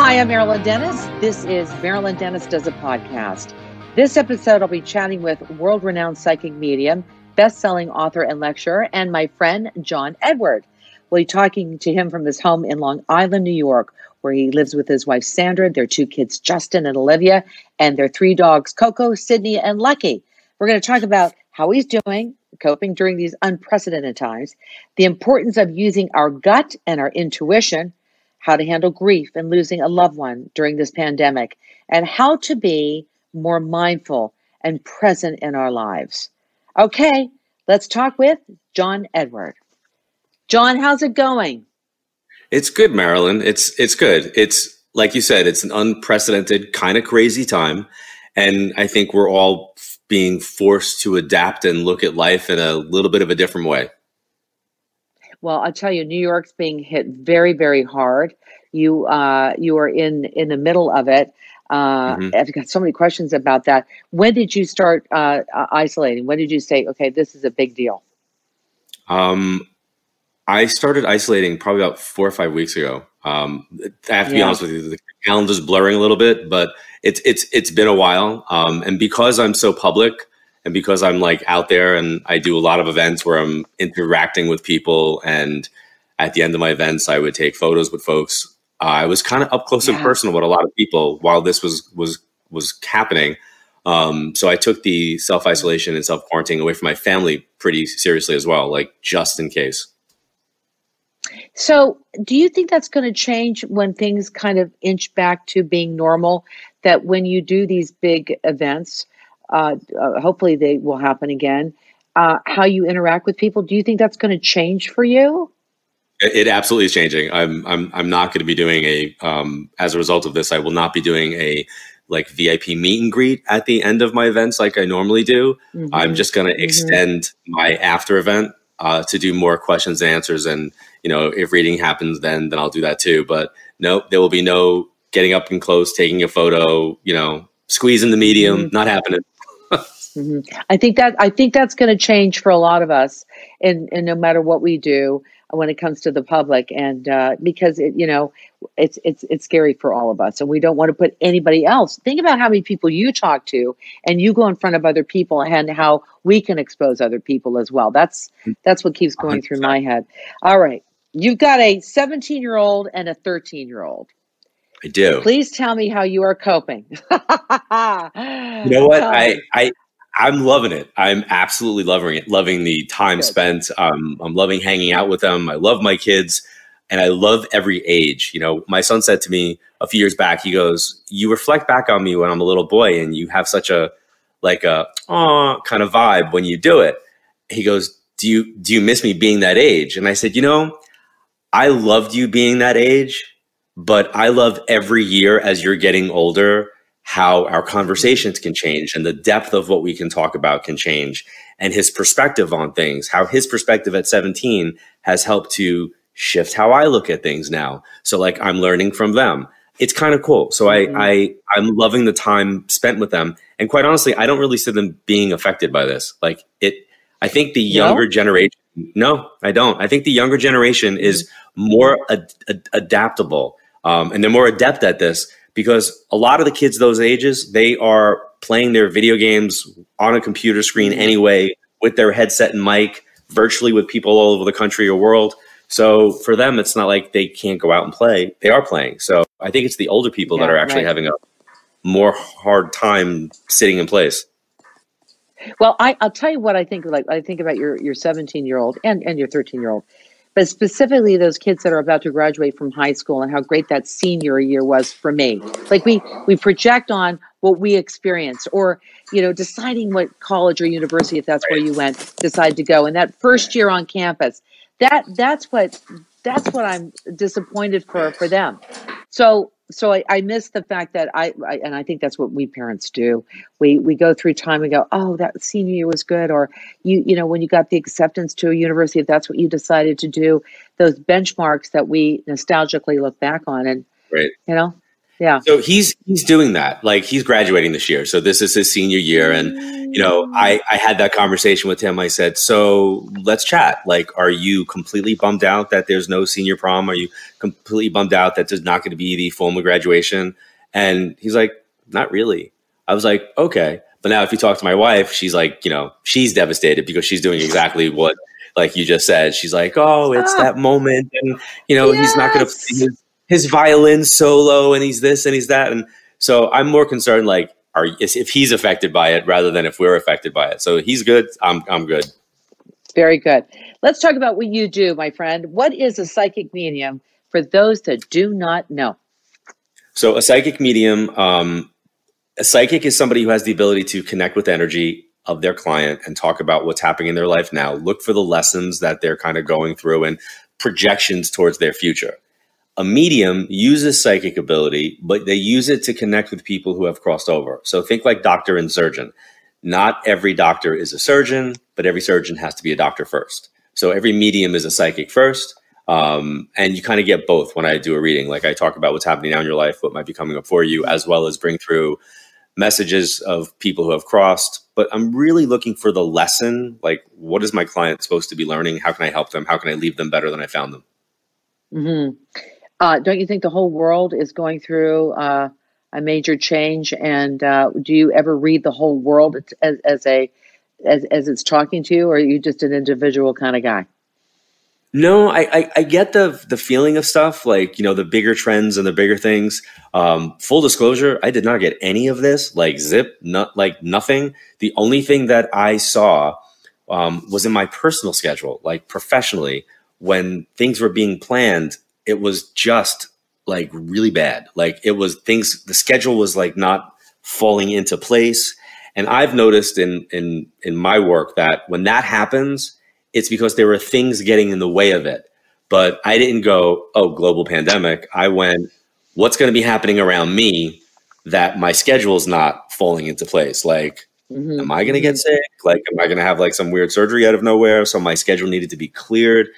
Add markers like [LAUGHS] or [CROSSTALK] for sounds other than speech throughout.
Hi, I'm Marilyn Denis. This is Marilyn Denis Does a Podcast. This episode, I'll be chatting with world renowned psychic medium, best selling author and lecturer, and my friend, John Edward. We'll be talking to him from his home in Long Island, New York, where he lives with his wife, Sandra, their two kids, Justin and Olivia, and their three dogs, Coco, Sydney, and Lucky. We're going to talk about how he's doing, coping during these unprecedented times, the importance of using our gut and our intuition, how to handle grief and losing a loved one during this pandemic, and how to be more mindful and present in our lives. Okay, let's talk with John Edward. John, how's it going? It's good, Marilyn. It's it's good. It's like you said, it's an unprecedented, kind of crazy time, and I think we're all being forced to adapt and look at life in a little bit of a different way. Well, I'll tell you, New York's being hit very, very hard. You uh, you are in in the middle of it. Uh, mm-hmm. I've got so many questions about that. When did you start uh, isolating? When did you say, okay, this is a big deal? Um, I started isolating probably about four or five weeks ago. Um, I have to yeah. be honest with you, the calendar's blurring a little bit, but it's it's it's been a while. Um, and because I'm so public, and because I'm like out there and I do a lot of events where I'm interacting with people, and at the end of my events, I would take photos with folks. Uh, I was kind of up close yeah. and personal with a lot of people while this was was was happening. Um, so I took the self isolation and self quarantine away from my family pretty seriously as well, like just in case. So, do you think that's going to change when things kind of inch back to being normal? That when you do these big events, uh, uh, hopefully they will happen again, uh, how you interact with people, do you think that's going to change for you? It absolutely is changing. I'm I'm I'm not going to be doing a um, as a result of this. I will not be doing a like VIP meet and greet at the end of my events like I normally do. Mm-hmm. I'm just going to mm-hmm. extend my after event uh, to do more questions and answers. And you know, if reading happens, then then I'll do that too. But no, there will be no getting up and close, taking a photo. You know, squeezing the medium, mm-hmm. not happening. Mm-hmm. I think that I think that's going to change for a lot of us, and and no matter what we do when it comes to the public, and uh, because it, you know, it's it's it's scary for all of us and we don't want to put anybody else. Think about how many people you talk to and you go in front of other people and how we can expose other people as well. That's that's what keeps going through my head. All right. You've got a 17 year old and a 13 year old i do. Please tell me how you are coping. [LAUGHS] You know what? I i I'm loving it. I'm absolutely loving it. Loving the time Good. spent. Um, I'm loving hanging out with them. I love my kids and I love every age. You know, my son said to me a few years back, he goes, "You reflect back on me when I'm a little boy, and you have such a like a oh kind of vibe when you do it." He goes, "Do you do you miss me being that age?" And I said, "You know, I loved you being that age, but I love every year as you're getting older." How our conversations can change and the depth of what we can talk about can change, and his perspective on things, how his perspective at 17 has helped to shift how I look at things now. So like I'm learning from them. It's kind of cool. So mm-hmm. I, I I'm loving the time spent with them. And quite honestly, I don't really see them being affected by this. Like it I think the younger no? generation no, I don't. I think the younger generation mm-hmm. is more ad- ad- adaptable um, and they're more adept at this because a lot of the kids those ages they are playing their video games on a computer screen mm-hmm. anyway with their headset and mic virtually with people all over the country or world so for them, it's not like they can't go out and play. They are playing. So I think it's the older people yeah, that are actually right. having a more hard time sitting in place. Well, I, will tell you what I think. Like I think about your your 17 year old and and your 13 year old, but specifically those kids that are about to graduate from high school and how great that senior year was for me. Like we we project on what we experienced, or you know, deciding what college or university, if that's where you went, decide to go, and that first year on campus that that's what that's what I'm disappointed for for them. So so I, I miss the fact that I, I, and I think that's what we parents do. We we go through time and go, oh, that senior year was good, or you you know when you got the acceptance to a university, if that's what you decided to do, those benchmarks that we nostalgically look back on, and right, you know, Yeah. So he's he's doing that. Like he's graduating this year. So this is his senior year. And you know, I, I had that conversation with him. I said, So let's chat. Like, are you completely bummed out that there's no senior prom? Are you completely bummed out that there's not going to be the formal graduation? And he's like, Not really. I was like, okay. But now if you talk to my wife, she's like, you know, she's devastated because she's doing exactly what like you just said. She's like, oh, it's ah. that moment. And, you know, yes. he's not going to play his, violin solo and he's this and he's that. And so I'm more concerned, like, are, if he's affected by it rather than if we're affected by it. So he's good. I'm, I'm good. Very good. Let's talk about what you do, my friend. What is a psychic medium for those that do not know? So a psychic medium, um, a psychic is somebody who has the ability to connect with energy of their client and talk about what's happening in their life now. Look for the lessons that they're kind of going through and projections towards their future. A medium uses psychic ability, but they use it to connect with people who have crossed over. So think like doctor and surgeon. Not every doctor is a surgeon, but every surgeon has to be a doctor first. So every medium is a psychic first. Um, and you kind of get both when I do a reading. Like I talk about what's happening now in your life, what might be coming up for you, as well as bring through messages of people who have crossed, but I'm really looking for the lesson. Like, what is my client supposed to be learning? How can I help them? How can I leave them better than I found them? Mm-hmm. Uh, don't you think the whole world is going through uh, a major change? And uh, do you ever read the whole world as, as a as, as it's talking to you, or are you just an individual kind of guy? No, I, I, I, get the the feeling of stuff like you know the bigger trends and the bigger things. Um, full disclosure, I did not get any of this. Like zip, not like nothing. The only thing that I saw um, was in my personal schedule, like professionally, when things were being planned. It was just like really bad. Like it was things. The schedule was like not falling into place. And I've noticed in in in my work that when that happens it's because there were things getting in the way of it. But I didn't go, oh, global pandemic. I went, what's going to be happening around me that my schedule is not falling into place? Like, mm-hmm. am I going to get sick? Like, am I going to have like some weird surgery out of nowhere? So my schedule needed to be cleared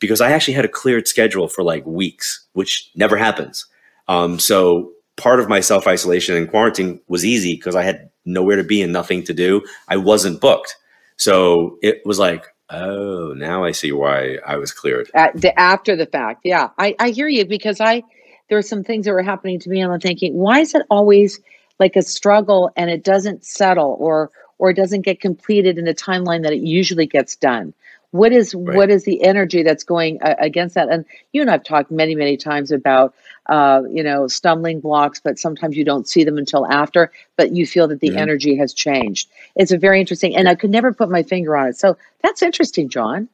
because I actually had a cleared schedule for like weeks, which never happens. Um, so part of my self isolation and quarantine was easy because I had nowhere to be and nothing to do. I wasn't booked. So it was like, Oh, now I see why I was cleared. The, after the fact, yeah, I, I hear you because I there are some things that were happening to me, and I'm thinking, why is it always like a struggle and it doesn't settle or or it doesn't get completed in the timeline that it usually gets done? What is right. what is the energy that's going uh, against that? And you and i've talked many many times about uh, you know stumbling blocks but sometimes you don't see them until after but you feel that the mm-hmm. energy has changed. It's a very interesting and i could never put my finger on it. So that's interesting john.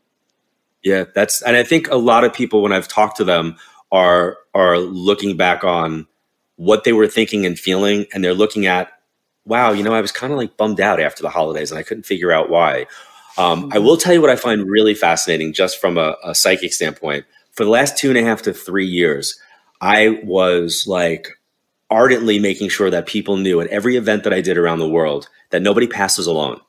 Yeah that's and i think a lot of people when i've talked to them are are looking back on what they were thinking and feeling and they're looking at wow you know i was kind of like bummed out after the holidays and i couldn't figure out why um, I will tell you what I find really fascinating, just from a, a psychic standpoint. For the last two and a half to three years, I was like ardently making sure that people knew at every event that I did around the world that nobody passes alone.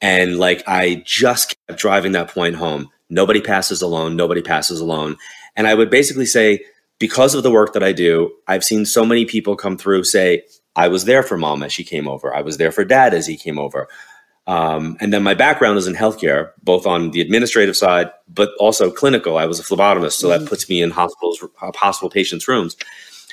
And like I just kept driving that point home. Nobody passes alone. Nobody passes alone. And I would basically say, because of the work that I do, I've seen so many people come through say, I was there for mom as she came over. I was there for dad as he came over. Um, and then my background is in healthcare, both on the administrative side, but also clinical. I was a phlebotomist, so mm-hmm. that puts me in hospitals, hospital patients' rooms.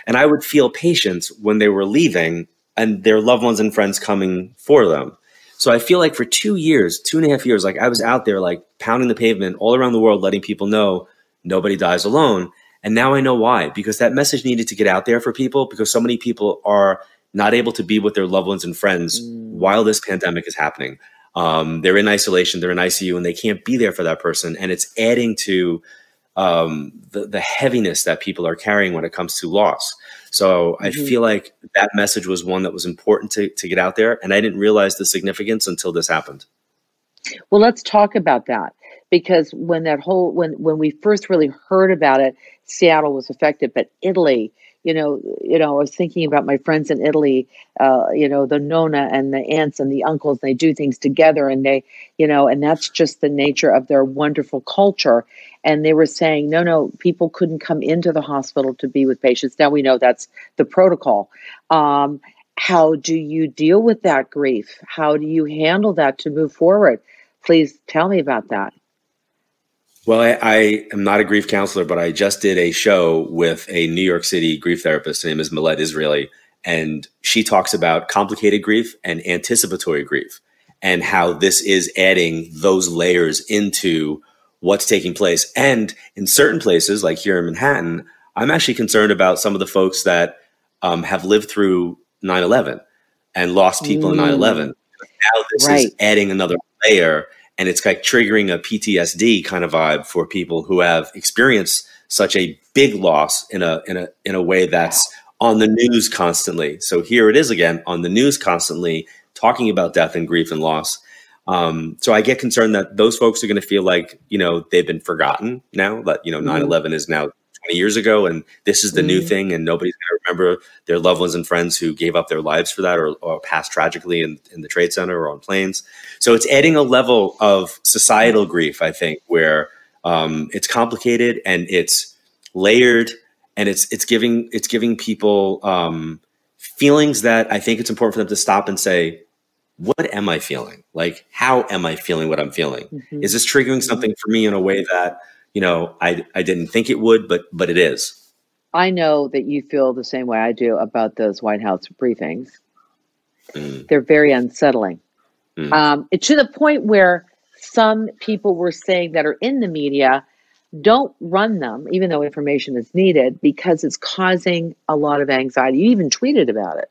And I would feel patients when they were leaving and their loved ones and friends coming for them. So I feel like for two years, two and a half years, like I was out there, like pounding the pavement all around the world, letting people know nobody dies alone. And now I know why, because that message needed to get out there for people because so many people are not able to be with their loved ones and friends mm. while this pandemic is happening. Um, they're in isolation, they're in ICU, and they can't be there for that person. And it's adding to um, the, the heaviness that people are carrying when it comes to loss. So mm-hmm. I feel like that message was one that was important to, to get out there. And I didn't realize the significance until this happened. Well, let's talk about that because when that whole when when we first really heard about it, Seattle was affected, but Italy you know, you know, I was thinking about my friends in Italy, uh, you know, the nonna and the aunts and the uncles, they do things together and they, you know, and that's just the nature of their wonderful culture. And they were saying, no, no, people couldn't come into the hospital to be with patients. Now we know that's the protocol. Um, how do you deal with that grief? How do you handle that to move forward? Please tell me about that. Well, I, I, am not a grief counselor, but I just did a show with a New York City grief therapist. Her name is Milette Israeli. And she talks about complicated grief and anticipatory grief and how this is adding those layers into what's taking place. And in certain places, like here in Manhattan, I'm actually concerned about some of the folks that um, have lived through 9 11 and lost people mm. in 9 11. Now this right. is adding another layer and it's like triggering a PTSD kind of vibe for people who have experienced such a big loss in a in a in a way that's on the news constantly. So here it is again on the news constantly talking about death and grief and loss. Um, so I get concerned that those folks are going to feel like you know they've been forgotten now that you know 9-11 mm-hmm. is now 20 years ago and this is the mm-hmm. new thing and nobody's going to remember their loved ones and friends who gave up their lives for that or, or passed tragically in, in the trade center or on planes so it's adding a level of societal grief i think where um, it's complicated and it's layered and it's it's giving it's giving people um, feelings that i think it's important for them to stop and say what am i feeling like how am i feeling what i'm feeling mm-hmm. is this triggering something for me in a way that you know, I I didn't think it would, but but it is. I know that you feel the same way I do about those White House briefings. Mm. They're very unsettling. Mm. Um, it's to the point where some people were saying that are in the media don't run them, even though information is needed, because it's causing a lot of anxiety. You even tweeted about it.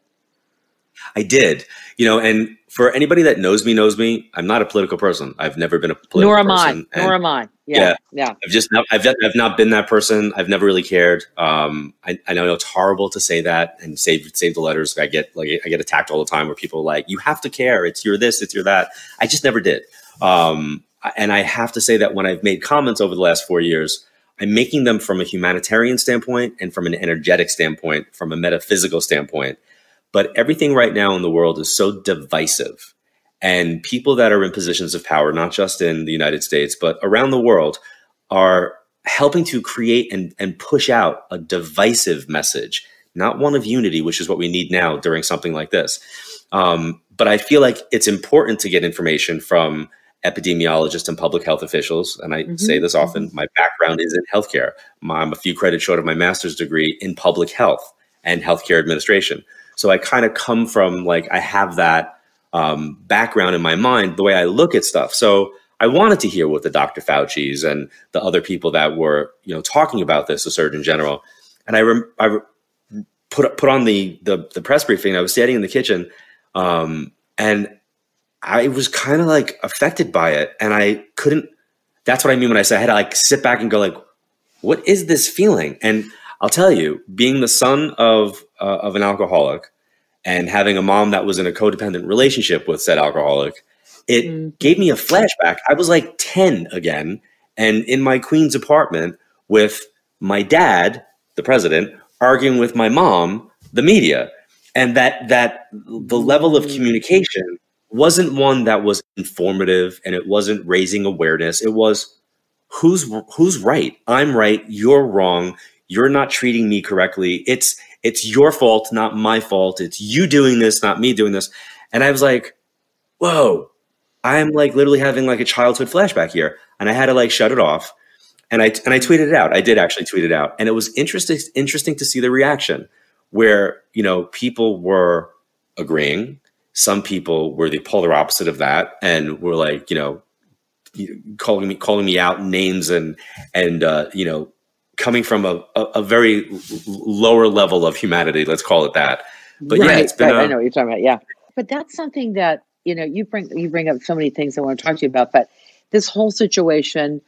I did, you know, and for anybody that knows me, knows me, I'm not a political person. I've never been a political Nor am person. I. Nor am I. Yeah, yeah. I've just not, I've, I've not been that person. I've never really cared. Um, I, I know it's horrible to say that and save save the letters. I get like I get attacked all the time where people are like, you have to care. It's your this, it's your that. I just never did. Um, and I have to say that when I've made comments over the last four years, I'm making them from a humanitarian standpoint and from an energetic standpoint, from a metaphysical standpoint but everything right now in the world is so divisive. And people that are in positions of power, not just in the United States, but around the world, are helping to create and, and push out a divisive message, not one of unity, which is what we need now during something like this. Um, but I feel like it's important to get information from epidemiologists and public health officials. And I mm-hmm. say this often mm-hmm. my background is in healthcare. I'm a few credits short of my master's degree in public health and healthcare administration. So I kind of come from like I have that um, background in my mind, the way I look at stuff. So I wanted to hear what the Dr. Fauci's and the other people that were you know talking about this, the Surgeon General, and I rem- I re- put put on the, the the press briefing. I was standing in the kitchen, um, and I was kind of like affected by it, and I couldn't. That's what I mean when I said I had to like sit back and go like, what is this feeling? And I'll tell you, being the son of uh, of an alcoholic and having a mom that was in a codependent relationship with said alcoholic, it mm. gave me a flashback. I was like 10 again and in my Queens apartment with my dad, the president, arguing with my mom, the media. And that that the level of mm. communication wasn't one that was informative and it wasn't raising awareness. It was who's who's right? I'm right, you're wrong you're not treating me correctly. It's it's your fault, not my fault. It's you doing this, not me doing this. And I was like, whoa, I'm like literally having like a childhood flashback here. And I had to like shut it off. And I and I tweeted it out. I did actually tweet it out. And it was interesting interesting to see the reaction where, you know, people were agreeing. Some people were the polar opposite of that and were like, you know, calling me calling me out names and and uh, you know coming from a, a, a, very lower level of humanity. Let's call it that. But right, yeah, it's been. Right, a, I know what you're talking about. Yeah, but that's something that you know you bring you bring up so many things I want to talk to you about. But this whole situation,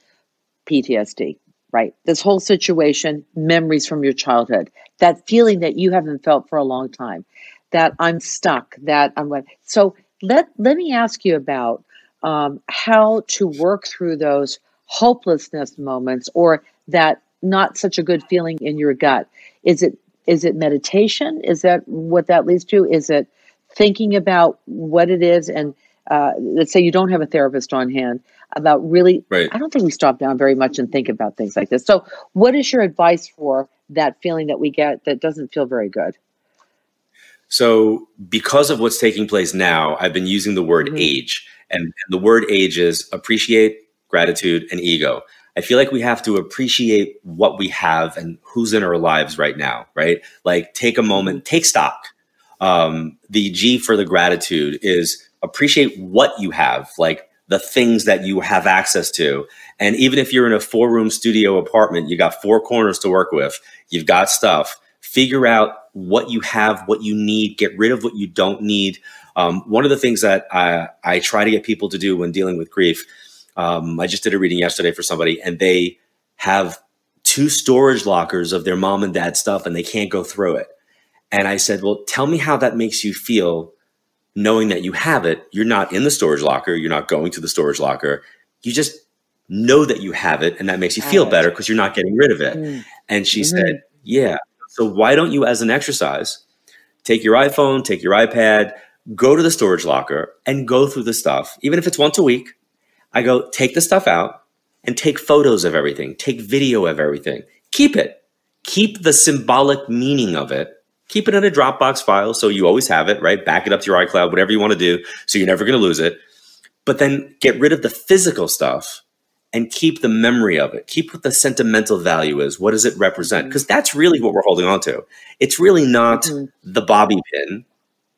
PTSD, right? This whole situation, memories from your childhood, that feeling that you haven't felt for a long time, that I'm stuck, that I'm what. So let let me ask you about um, how to work through those hopelessness moments or that not such a good feeling in your gut? Is it is it meditation? Is that what that leads to? Is it thinking about what it is and uh, let's say you don't have a therapist on hand about really right. i don't think we stop down very much and think about things like this so what is your advice for that feeling that we get that doesn't feel very good so because of what's taking place now i've been using the word mm-hmm. age and the word age is appreciate gratitude and ego i feel like we have to appreciate what we have and who's in our lives right now right like take a moment mm-hmm. take stock um, the g for the gratitude is appreciate what you have like the things that you have access to. And even if you're in a four room studio apartment, you got four corners to work with, you've got stuff, figure out what you have, what you need, get rid of what you don't need. Um, one of the things that I, I, try to get people to do when dealing with grief, um, I just did a reading yesterday for somebody, and they have two storage lockers of their mom and dad stuff, and they can't go through it. And I said, Well, tell me how that makes you feel knowing that you have it, you're not in the storage locker, you're not going to the storage locker. You just know that you have it and that makes you feel better because you're not getting rid of it. Mm. And she mm-hmm. said, Yeah. So why don't you, as an exercise, take your iPhone, take your iPad, go to the storage locker and go through the stuff, even if it's once a week. I go, take the stuff out and take photos of everything, take video of everything, keep it, keep the symbolic meaning of it keep it in a Dropbox file so you always have it, right? Back it up to your iCloud, whatever you want to do, so you're never going to lose it. But then get rid of the physical stuff and keep the memory of it. Keep what the sentimental value is. What does it represent? Because mm-hmm. that's really what we're holding on to. It's really not mm-hmm. the bobby pin.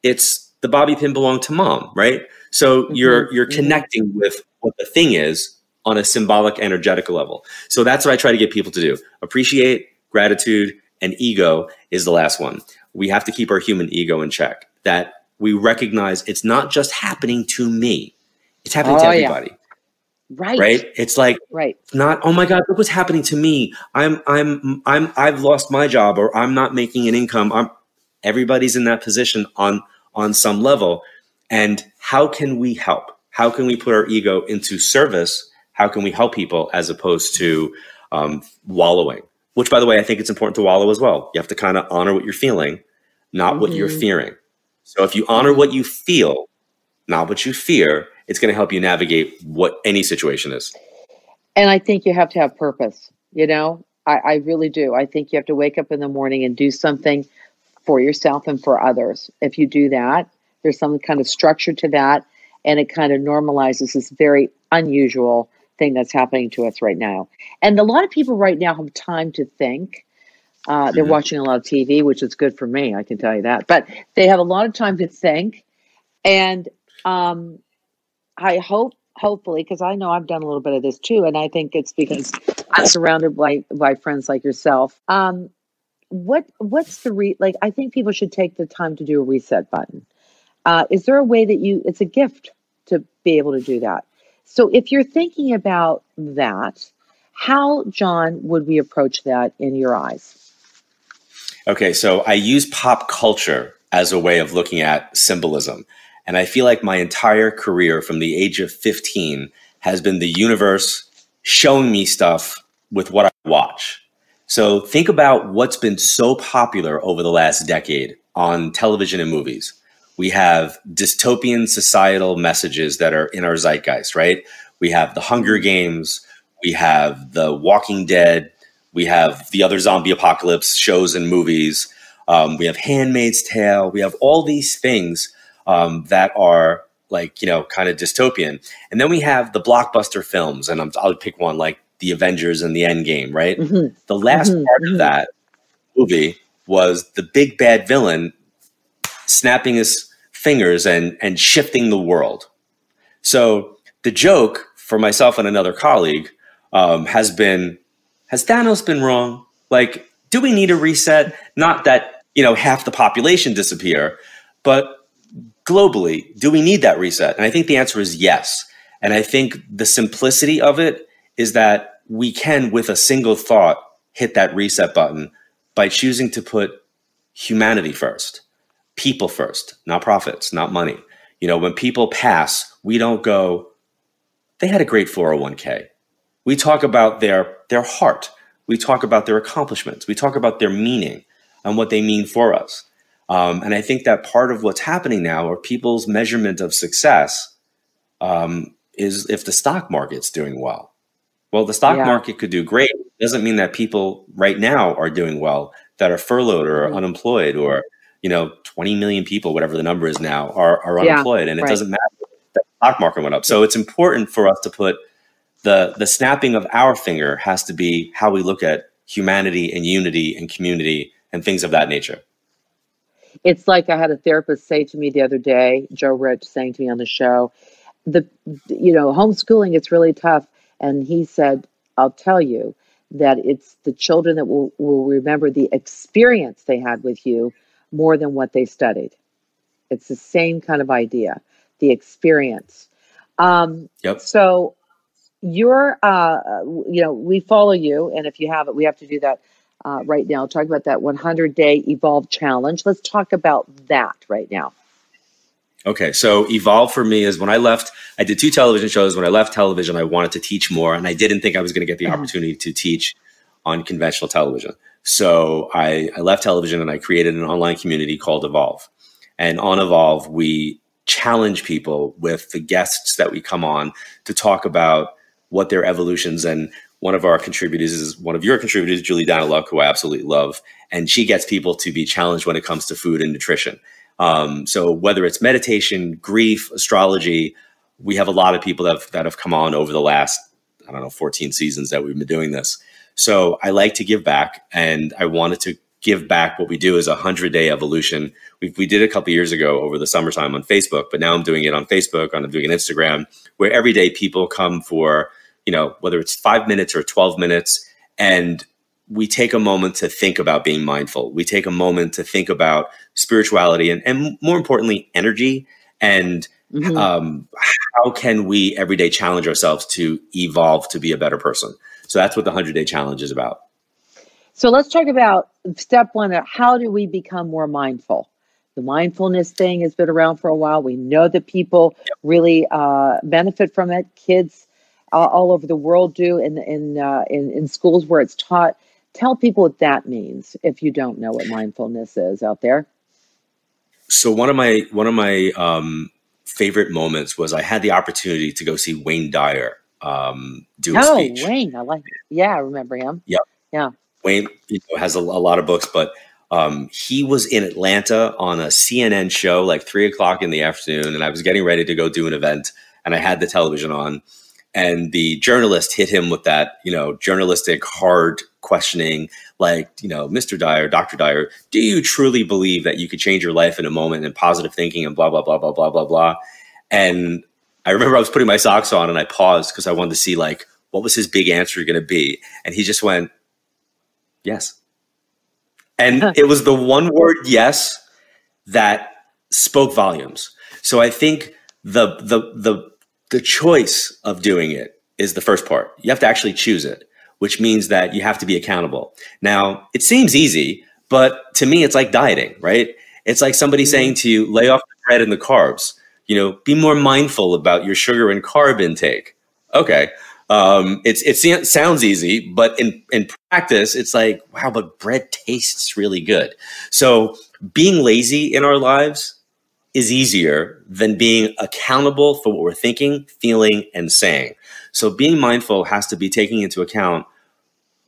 It's the bobby pin belonged to mom, right? So mm-hmm. you're you're mm-hmm. connecting with what the thing is on a symbolic energetical level. So that's what I try to get people to do. Appreciate, gratitude, and ego is the last one we have to keep our human ego in check. That we recognize it's not just happening to me; it's happening oh, to everybody. Yeah. Right. Right. It's like right. Not oh my god, look what's happening to me. I'm I'm I'm I've lost my job or I'm not making an income. I'm everybody's in that position on on some level. And how can we help? How can we put our ego into service? How can we help people as opposed to um, wallowing? which by the way, I think it's important to wallow as well. You have to kind of honor what you're feeling, not mm-hmm. what you're mm-hmm. fearing. So if you honor what you feel, not what you fear, it's going to help you navigate what any situation is. And I think you have to have purpose. You know, I, I really do. I think you have to wake up in the morning and do something for yourself and for others. If you do that, there's some kind of structure to that, and it kind of normalizes this very unusual thing that's happening to us right now. And a lot of people right now have time to think. Uh, they're mm-hmm. watching a lot of TV, which is good for me, I can tell you that. But they have a lot of time to think. And um, I hope, hopefully, because I know I've done a little bit of this too, and I think it's because I'm surrounded by by friends like yourself. Um, what what's the re like? I think people should take the time to do a reset button. Uh, is there a way that you? It's a gift to be able to do that. So if you're thinking about that, how, John, would we approach that in your eyes? Okay, so I use pop culture as a way of looking at symbolism. And I feel like my entire career from the age of 15 has been the universe showing me stuff with what I watch. So think about what's been so popular over the last decade on television and movies we have dystopian societal messages that are in our zeitgeist, right? We have the Hunger Games, we have the Walking Dead, we have the other zombie apocalypse shows and movies, um, we have Handmaid's Tale, we have all these things um, that are like you know kind of dystopian, and then we have the blockbuster films, and i will pick one like the Avengers and the Endgame, right? Mm-hmm. The last mm-hmm. part of mm-hmm. that movie was the big bad villain snapping his fingers and and shifting the world. So the joke for myself and another colleague um, has been: Has Thanos been wrong? Like, do we need a reset? Not that you know half the population disappear, but globally, do we need that reset? And I think the answer is yes. And I think the simplicity of it is that we can, with a single thought, hit that reset button by choosing to put humanity first people first, not profits, not money. You know, when people pass, we don't go, they had a great 401k. We talk about their their heart. We talk about their accomplishments. We talk about their meaning. and what they mean for us. Um, and I think that part of what's happening now, or people's measurement of success, um, is if the stock market's doing well. Well, the stock yeah. market could do great. It doesn't mean that people right now are doing well that are furloughed or mm-hmm. unemployed or you know 20 million people, whatever the number is now, are, are unemployed, yeah, and it right. doesn't matter that the stock market went up. So it's important for us to put the the snapping of our finger has to be how we look at humanity and unity and community and things of that nature. It's like I had a therapist say to me the other day, Joe Rich saying to me on the show, the you know, homeschooling it's really tough. And he said, I'll tell you that it's the children that will, will remember the experience they had with you more than what they studied. It's the same kind of idea, the experience. Um, yep. So you're, uh, you know, we follow you, and if you have it, we have to do that uh, right now. Talk about that 100 day Evolve challenge. Let's talk about that right now. Okay, so Evolve for me is when I left, I did two television shows. When I left television, I wanted to teach more, and I didn't think I was going to get the mm-hmm. opportunity to teach on conventional television. So I, I left television and I created an online community called Evolve. And on Evolve, we challenge people with the guests that we come on to talk about what their evolutions and one of our contributors is one of your contributors, Julie Daniluk, who I absolutely love. And she gets people to be challenged when it comes to food and nutrition. Um, so whether it's meditation, grief, astrology, we have a lot of people that have, that have come on over the last, I don't know, 14 seasons that we've been doing this. So I like to give back and I wanted to give back what we do is a hundred day evolution. We, we did a couple years ago over the summertime on Facebook, but now I'm doing it on Facebook, I'm doing it on Instagram, where every day people come for you know, whether it's five minutes or 12 minutes, and we take a moment to think about being mindful. We take a moment to think about spirituality and, and more importantly, energy and mm-hmm. um, how can we every day challenge ourselves to evolve to be a better person. So that's what the 100 day challenge is about. So let's talk about step one. How do we become more mindful? The mindfulness thing has been around for a while. We know that people really uh, benefit from it. Kids all, all over the world do in in, uh, in in schools where it's taught. Tell people what that means if you don't know what mindfulness is out there. So one of my one of my um, favorite moments was I had the opportunity to go see Wayne Dyer um, do a oh, speech. Wayne, I like. It. Yeah, I remember him. Yeah, Yeah. Wayne you know, has a, a, lot of books, but um, he was in Atlanta on a CNN show like three o'clock in the afternoon, and I was getting ready to go do an event, and I had the television on, and the journalist hit him with that you know journalistic hard questioning like you know mr dyer dr dyer do you truly believe that you could change your life in a moment and positive thinking and blah blah blah blah blah blah blah and i remember i was putting my socks on and i paused because i wanted to see like what was his big answer going to be and he just went yes and it was the one word yes that spoke volumes so i think the the the the choice of doing it is the first part. You have to actually choose it, which means that you have to be accountable. Now, it seems easy, but to me, it's like dieting, right? It's like somebody mm-hmm. saying to you, lay off the bread and the carbs. You know, be more mindful about your sugar and carb intake. Okay. Um, it's, it sounds easy, but in, in practice, it's like, wow, but bread tastes really good. So being lazy in our lives is easier than being accountable for what we're thinking, feeling, and saying. So being mindful has to be taking into account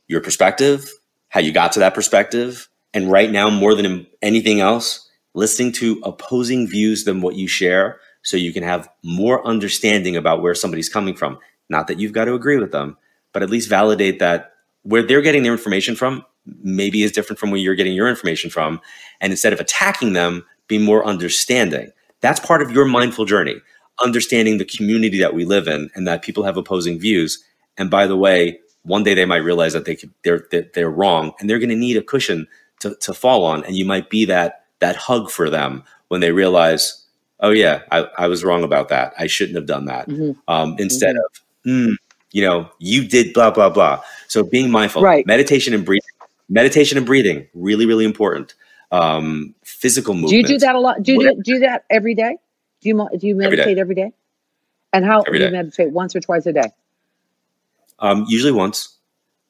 your perspective, how you got to that perspective, and right now, more than anything else, listening to opposing views than what you share so you can have more understanding about where somebody's coming from. Not that you've got to agree with them, but at least validate that where they're getting their information from maybe is different from where you're getting your information from. And instead of attacking them, be more understanding. That's part of your mindful journey, understanding the community that we live in and that people have opposing views. And by the way, one day they might realize that they could, they're, they're wrong and they're going to need a cushion to, to fall on. And you might be that, that hug for them when they realize, oh yeah, I, I was wrong about that. I shouldn't have done that. Mm-hmm. Um, instead mm-hmm. of, mm, you know, you did blah, blah, blah. So being mindful, right. meditation and breathing, meditation and breathing, really, really important um, physical movement. Do you do that a lot? Do you do, do that every day? Do you do you meditate every day? Every day? And how every do you day. meditate? Once or twice a day? Um, usually once.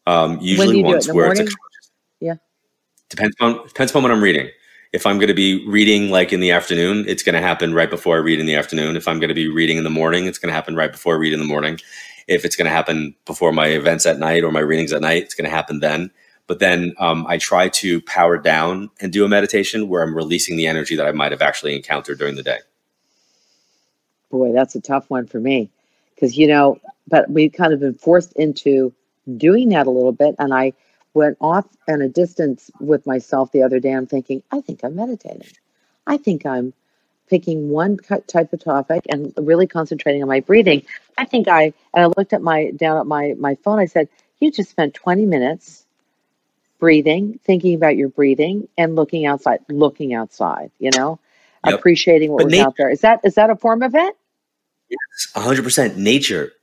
Um, usually once. Where morning? it's a yeah. Depends on depends on what I'm reading. If I'm going to be reading like in the afternoon, it's going to happen right before I read in the afternoon. If I'm going to be reading in the morning, it's going to happen right before I read in the morning. If it's going to happen before my events at night or my readings at night, it's going to happen then. But then um, I try to power down and do a meditation where I'm releasing the energy that I might have actually encountered during the day. Boy, that's a tough one for me because, you know, but we've kind of been forced into doing that a little bit. And I went off in a distance with myself the other day. I'm thinking, I think I'm meditating. I think I'm picking one type of topic and really concentrating on my breathing. I think I, and I looked at my, down at my, my phone, I said, you just spent 20 minutes breathing, thinking about your breathing and looking outside, looking outside, you know, yep. appreciating what but was nature, out there. Is that, is that a form of it? Yes, hundred percent nature,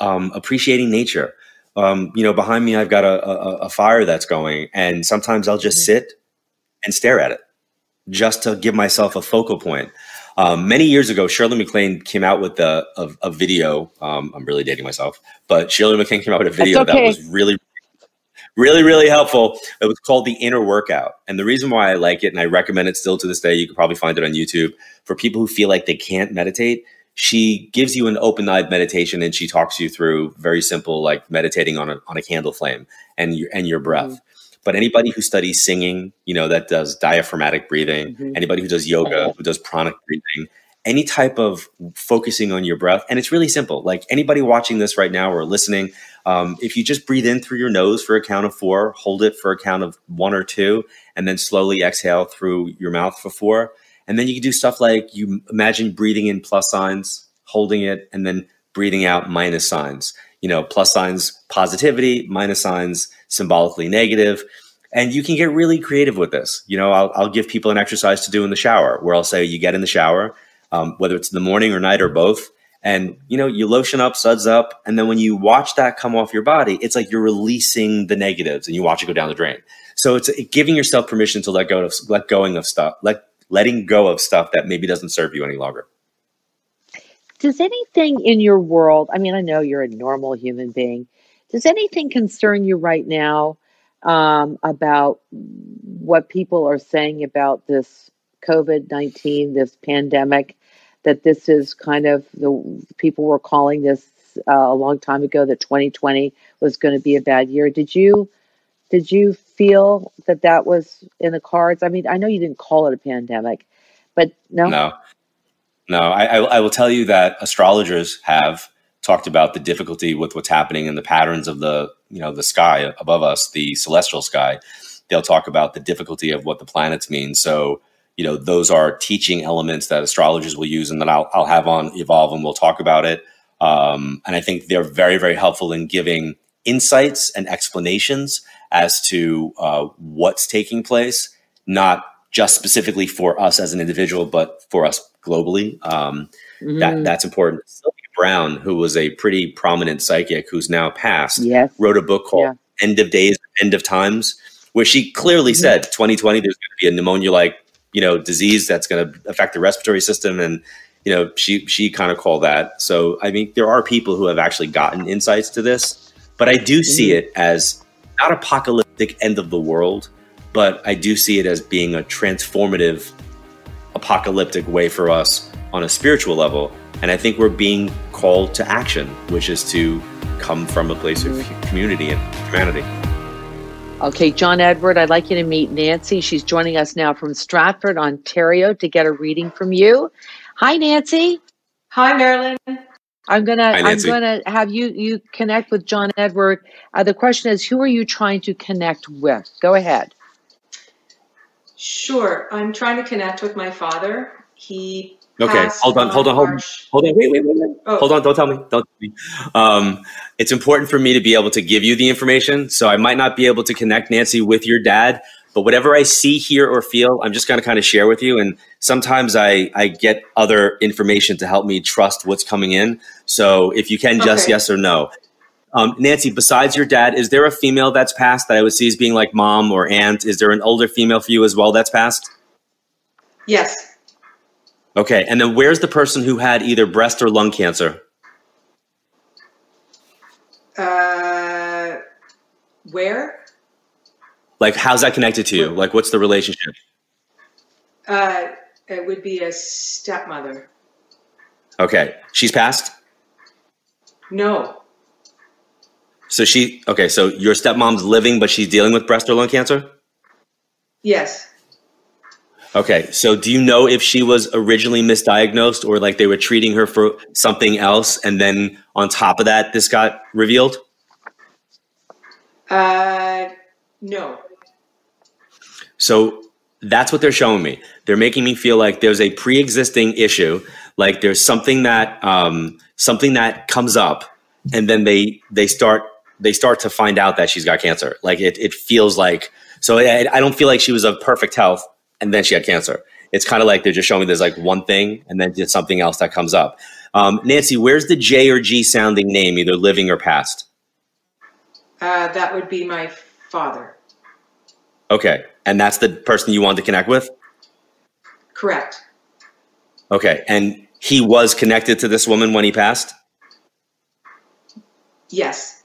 um, appreciating nature. Um, you know, behind me, I've got a, a, a, fire that's going and sometimes I'll just mm-hmm. sit and stare at it just to give myself a focal point. Um, many years ago, Shirley MacLaine came out with a, a, a video. Um, I'm really dating myself, but Shirley MacLaine came out with a video okay. that was really, really, really helpful. It was called The Inner Workout. And the reason why I like it, and I recommend it still to this day, you can probably find it on YouTube for people who feel like they can't meditate. She gives you an open eyed meditation and she talks you through very simple, like meditating on a, on a candle flame and your, and your breath. Mm-hmm. But anybody who studies singing, you know, that does diaphragmatic breathing, mm-hmm. anybody who does yoga, who does pranic breathing, any type of focusing on your breath. And it's really simple. Like anybody watching this right now or listening, um, if you just breathe in through your nose for a count of four, hold it for a count of one or two, and then slowly exhale through your mouth for four. And then you can do stuff like you imagine breathing in plus signs, holding it, and then breathing out minus signs. You know, plus signs positivity, minus signs symbolically negative. And you can get really creative with this. You know, I'll, I'll give people an exercise to do in the shower where I'll say, you get in the shower, um, whether it's in the morning or night or both. And, you know, you lotion up, suds up. And then when you watch that come off your body, it's like you're releasing the negatives and you watch it go down the drain. So it's giving yourself permission to let go of, let going of stuff, let, letting go of stuff that maybe doesn't serve you any longer. Does anything in your world, I mean, I know you're a normal human being, does anything concern you right now um, about what people are saying about this COVID 19, this pandemic? That this is kind of the people were calling this uh, a long time ago that 2020 was going to be a bad year. Did you did you feel that that was in the cards? I mean, I know you didn't call it a pandemic, but no, no, no. I, I, I will tell you that astrologers have talked about the difficulty with what's happening in the patterns of the you know the sky above us, the celestial sky. They'll talk about the difficulty of what the planets mean. So you know those are teaching elements that astrologers will use, and that I'll, I'll have on evolve, and we'll talk about it. Um, and I think they're very very helpful in giving insights and explanations as to uh, what's taking place, not just specifically for us as an individual, but for us globally. Um, mm-hmm. That that's important. Sylvia Browne, who was a pretty prominent psychic who's now passed, yes. wrote a book called yeah. End of Days, End of Times, where she clearly mm-hmm. said 2020 there's going to be a pneumonia like you know disease that's going to affect the respiratory system and you know she she kind of called that so i mean there are people who have actually gotten insights to this but i do see mm-hmm. it as not apocalyptic end of the world but i do see it as being a transformative apocalyptic way for us on a spiritual level and I think we're being called to action, which is to come from a place of mm-hmm. community and humanity. Okay, John Edward, I'd like you to meet Nancy. She's joining us now from Stratford, Ontario, to get a reading from you. Hi, Nancy. Hi, Marilyn. I'm gonna Hi, I'm gonna have you you connect with John Edward. Uh, the question is, who are you trying to connect with? Go ahead. Sure, I'm trying to connect with my father. He Okay, hold on, hold on, hold on, hold on. Wait, wait, wait, wait. Oh. Hold on. Don't tell me. Don't. Tell me. Um, it's important for me to be able to give you the information. So I might not be able to connect Nancy with your dad, but whatever I see, hear, or feel, I'm just going to kind of share with you. And sometimes I I get other information to help me trust what's coming in. So if you can, just okay. yes or no. Um, Nancy, besides your dad, is there a female that's passed that I would see as being like mom or aunt? Is there an older female for you as well that's passed? Yes. Okay, and then where's the person who had either breast or lung cancer? Uh, where? Like, how's that connected to you? Like, what's the relationship? Uh, it would be a stepmother. Okay. She's passed? No. So she, okay, so your stepmom's living, but she's dealing with breast or lung cancer? Yes. Okay, so do you know if she was originally misdiagnosed or like they were treating her for something else and then on top of that, this got revealed? Uh, no. So that's what they're showing me. They're making me feel like there's a pre-existing issue, like there's something that um, something that comes up, and then they they start they start to find out that she's got cancer. Like it it feels like so. I, I don't feel like she was of perfect health, and then she had cancer. It's kind of like they're just showing me there's like one thing, and then there's something else that comes up. Um, Nancy, where's the J or G sounding name, either living or past? Uh, that would be my father. Okay. And that's the person you want to connect with? Correct. Okay. And he was connected to this woman when he passed? Yes.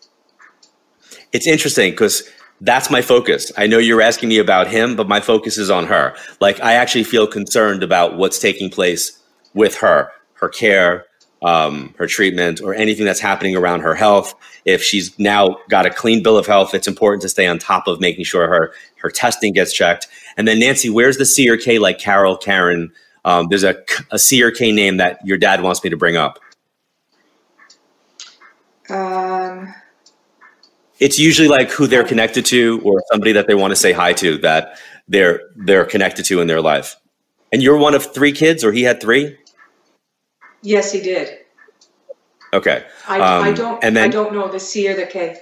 It's interesting because that's my focus. I know you're asking me about him, but my focus is on her. Like, I actually feel concerned about what's taking place with her, her care, um, her treatment, or anything that's happening around her health. If she's now got a clean bill of health, it's important to stay on top of making sure her her testing gets checked. And then Nancy, where's the C or K like Carol, Karen? Um, there's a, a C or K name that your dad wants me to bring up. Um, it's usually like who they're connected to or somebody that they want to say hi to that they're they're connected to in their life. And you're one of three kids, or he had three? Yes, he did. Okay. I, um, I don't. And then, I don't know the C or the K.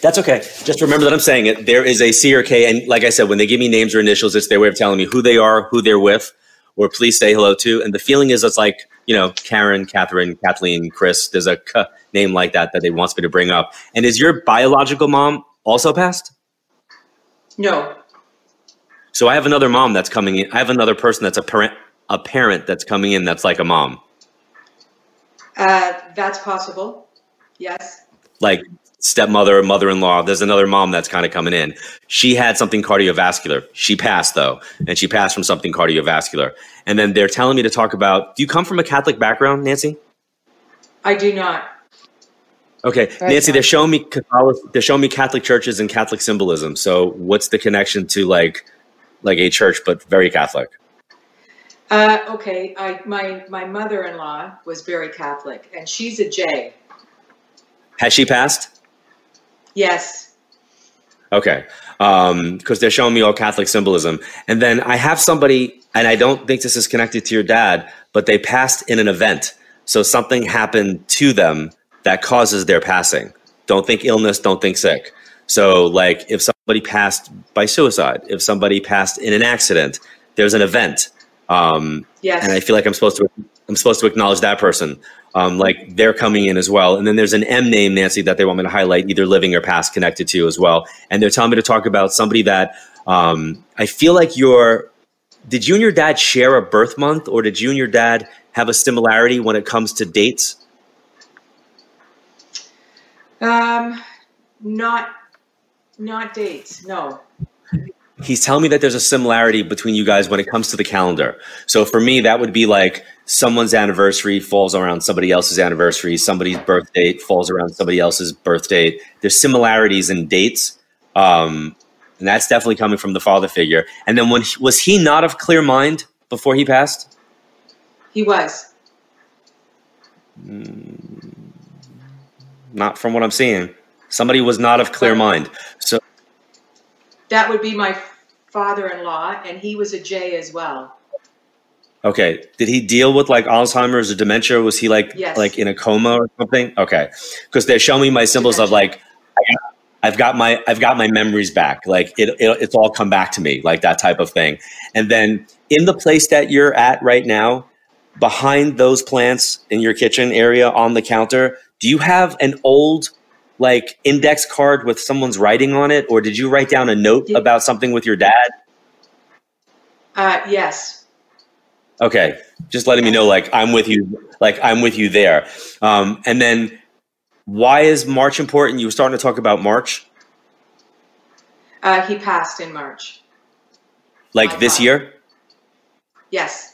That's okay. Just remember that I'm saying it. There is a C or K, and like I said, when they give me names or initials, it's their way of telling me who they are, who they're with, or please say hello to. And the feeling is it's like you know Karen, Catherine, Kathleen, Chris. There's a K name like that that they wants me to bring up. And is your biological mom also passed? No. So I have another mom that's coming in. I have another person that's a parent, a parent that's coming in that's like a mom. Uh, that's possible. Yes. Like stepmother, mother-in-law. There's another mom that's kind of coming in. She had something cardiovascular. She passed though, and she passed from something cardiovascular. And then they're telling me to talk about. Do you come from a Catholic background, Nancy? I do not. Okay, Very Nancy, they're showing me Catholic, they're showing me Catholic churches and Catholic symbolism. So, what's the connection to like, like a church but very Catholic? Uh, okay, I my my mother-in-law was very Catholic, and she's a J. Has she passed? Yes. Okay. Because um, they're showing me all Catholic symbolism. And then I have somebody, and I don't think this is connected to your dad, but they passed in an event. So something happened to them that causes their passing. Don't think illness, don't think sick. So, like, if somebody passed by suicide, if somebody passed in an accident, there's an event. Um, yes. And I feel like I'm supposed to I'm supposed to acknowledge that person um, like they're coming in as well. And then there's an M name, Nancy, that they want me to highlight, either living or past connected to as well. And they're telling me to talk about somebody that um, I feel like you're. Did you and your dad share a birth month, or did you and your dad have a similarity when it comes to dates? Um, not, not dates. No he's telling me that there's a similarity between you guys when it comes to the calendar. So for me, that would be like someone's anniversary falls around somebody else's anniversary, somebody's birth date falls around somebody else's birth date. There's similarities in dates. Um, and that's definitely coming from the father figure. And then when he, was he not of clear mind before he passed? He was. Mm, not from what I'm seeing. Somebody was not of clear mind. So that would be my father-in-law, and he was a J as well. Okay. Did he deal with like Alzheimer's or dementia? Was he like yes. like in a coma or something? Okay. Because they're showing me my symbols dementia. of like I've got my I've got my memories back. Like it, it it's all come back to me, like that type of thing. And then in the place that you're at right now, behind those plants in your kitchen area on the counter, do you have an old like index card with someone's writing on it, or did you write down a note yeah. about something with your dad? Uh, yes. Okay, just letting me know, like I'm with you, like I'm with you there. Um, and then, why is March important? You were starting to talk about March. Uh, he passed in March. Like this year? Yes.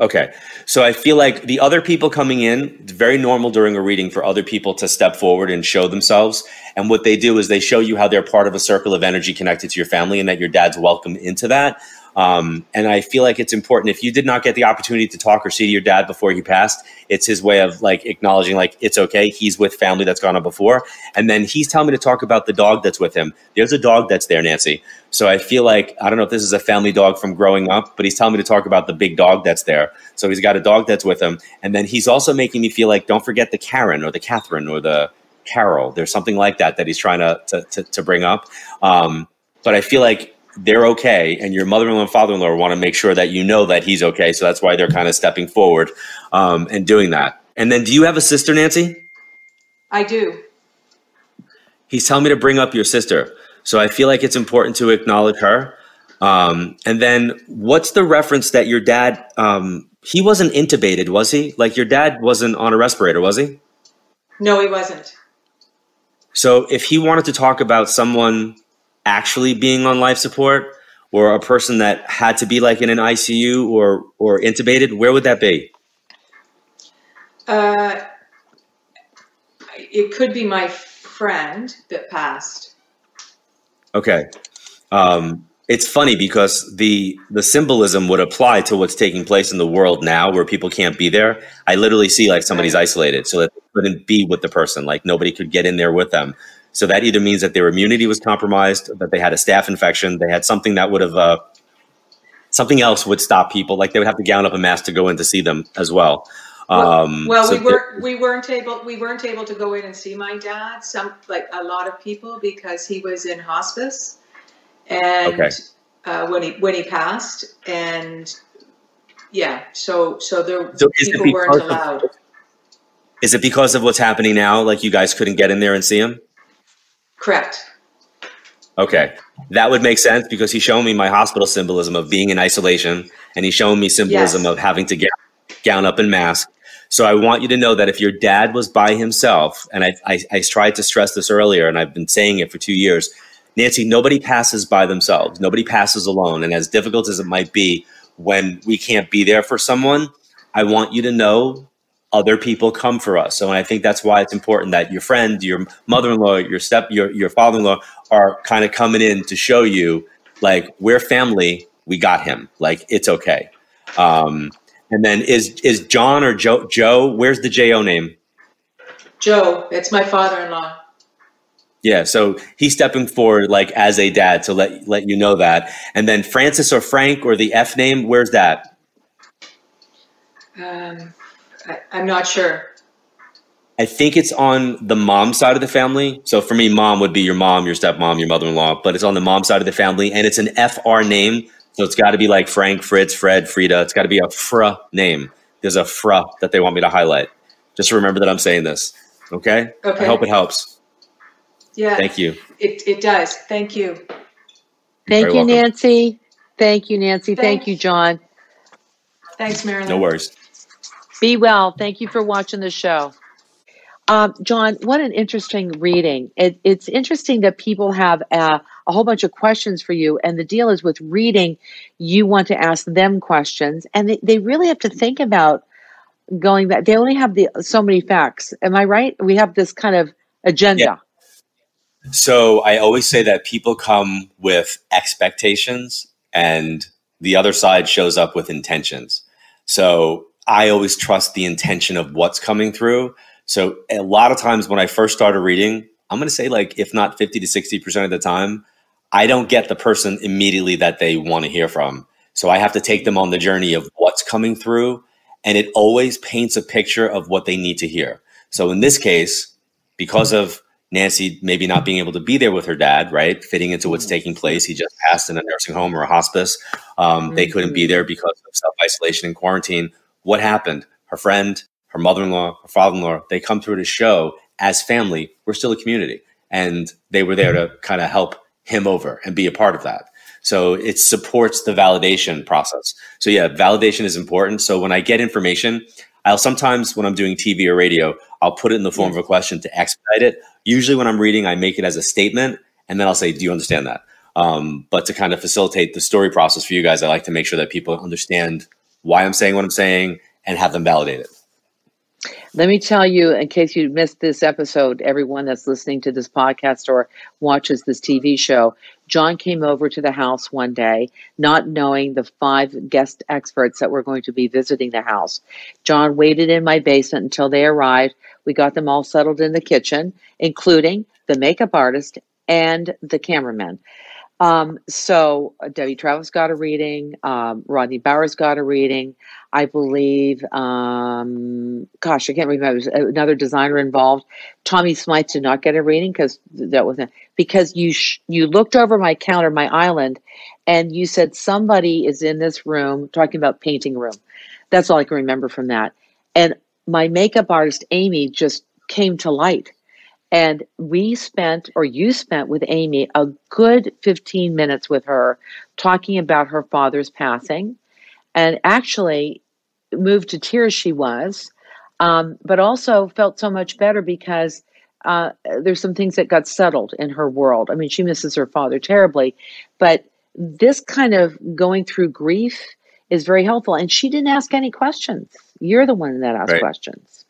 Okay. So I feel like the other people coming in, it's very normal during a reading for other people to step forward and show themselves. And what they do is they show you how they're part of a circle of energy connected to your family and that your dad's welcome into that. Um, and I feel like it's important if you did not get the opportunity to talk or see your dad before he passed, it's his way of like acknowledging like it's okay. He's with family that's gone on before. And then he's telling me to talk about the dog that's with him. There's a dog that's there, Nancy. So I feel like I don't know if this is a family dog from growing up, but he's telling me to talk about the big dog that's there. So he's got a dog that's with him. And then he's also making me feel like don't forget the Karen or the Catherine or the Carol. There's something like that that he's trying to to, to, to bring up. Um, but I feel like they're okay and your mother-in-law and father-in-law want to make sure that you know that he's okay so that's why they're kind of stepping forward um, and doing that. And then do you have a sister nancy? I do. He's telling me to bring up your sister so i feel like it's important to acknowledge her. Um, and then what's the reference that your dad um, he wasn't intubated was he? Like your dad wasn't on a respirator was he? No he wasn't. So if he wanted to talk about someone actually being on life support or a person that had to be like in an ICU or or intubated, where would that be? Uh, it could be my friend that passed. Okay. Um, it's funny because the the symbolism would apply to what's taking place in the world now where people can't be there. I literally see like somebody's isolated so that they couldn't be with the person, like nobody could get in there with them. So that either means that their immunity was compromised, that they had a staph infection, they had something that would have, uh, something else would stop people. Like they would have to gown up a mask to go in to see them as well. Um, well, so we weren't we weren't able we weren't able to go in and see my dad. Some like a lot of people because he was in hospice, and okay. uh, when he when he passed, and yeah, so so there so people weren't allowed. Of, is it because of what's happening now? Like you guys couldn't get in there and see him? Correct. Okay. That would make sense because he's showing me my hospital symbolism of being in isolation and he's showing me symbolism yes. of having to get gown up and mask. So I want you to know that if your dad was by himself, and I, I, I tried to stress this earlier and I've been saying it for two years, Nancy, nobody passes by themselves. Nobody passes alone. And as difficult as it might be when we can't be there for someone, I want you to know other people come for us. So I think that's why it's important that your friend, your mother-in-law, your step, your your father-in-law are kind of coming in to show you like we're family. We got him. Like it's okay. Um, and then is is John or Joe? Joe, where's the Jo name? Joe. It's my father-in-law. Yeah, so he's stepping forward like as a dad to let let you know that. And then Francis or Frank or the F name, where's that? Um, I, I'm not sure. I think it's on the mom side of the family. So for me, mom would be your mom, your stepmom, your mother-in-law, but it's on the mom side of the family, and it's an FR name. So it's got to be like Frank, Fritz, Fred, Frida. It's got to be a Fra name. There's a Fra that they want me to highlight. Just remember that I'm saying this. Okay. Okay. I hope it helps. Yeah. Thank you. It it does. Thank you. Thank you, welcome. Nancy. Thank you, Nancy. Thanks. Thank you, John. Thanks, Marilyn. No worries. Be well. Thank you for watching the show. Um, John, what an interesting reading. It, it's interesting that people have a, a, whole bunch of questions for you. And the deal is with reading, you want to ask them questions. And they, they really have to think about going back. They only have the so many facts. Am I right? We have this kind of agenda. Yeah. So I always say that people come with expectations and the other side shows up with intentions. So I always trust the intention of what's coming through. So a lot of times when I first started reading, I'm going to say like if not 50 to 60% of the time, I don't get the person immediately that they want to hear from. So I have to take them on the journey of what's coming through and it always paints a picture of what they need to hear. So in this case, because of Nancy maybe not being able to be there with her dad, right? Fitting into what's taking place. He just passed in a nursing home or a hospice. Um, they couldn't be there because of self isolation and quarantine what happened? Her friend, her mother in law, her father in law, they come through to show as family, we're still a community. And they were there to kind of help him over and be a part of that. So it supports the validation process. So yeah, validation is important. So when I get information, I'll sometimes when I'm doing TV or radio, I'll put it in the form of a question to expedite it. Usually when I'm reading, I make it as a statement and then I'll say, "Do you understand that?" Um, but to kind of facilitate the story process for you guys, I like to make sure that people understand why I'm saying what I'm saying and have them validate it. Let me tell you, in case you missed this episode, everyone that's listening to this podcast or watches this TV show, John came over to the house one day, not knowing the five guest experts that were going to be visiting the house. John waited in my basement until they arrived. We got them all settled in the kitchen, including the makeup artist and the cameraman. Um, so uh, Debbie Travis got a reading. Um, Rodney Bowers got a reading. I believe, um, gosh, I can't remember. another designer involved. Tommy Smythe did not get a reading because that wasn't because you sh- you looked over my counter, my island, and you said somebody is in this room talking about painting room. That's all I can remember from that. And my makeup artist Amy just came to light and we spent, or you spent with Amy, a good 15 minutes with her talking about her father's passing. And actually, moved to tears she was, um, but also felt so much better because uh, there's some things that got settled in her world. I mean, she misses her father terribly, but this kind of going through grief is very helpful. And she didn't ask any questions. You're the one that asked right. questions.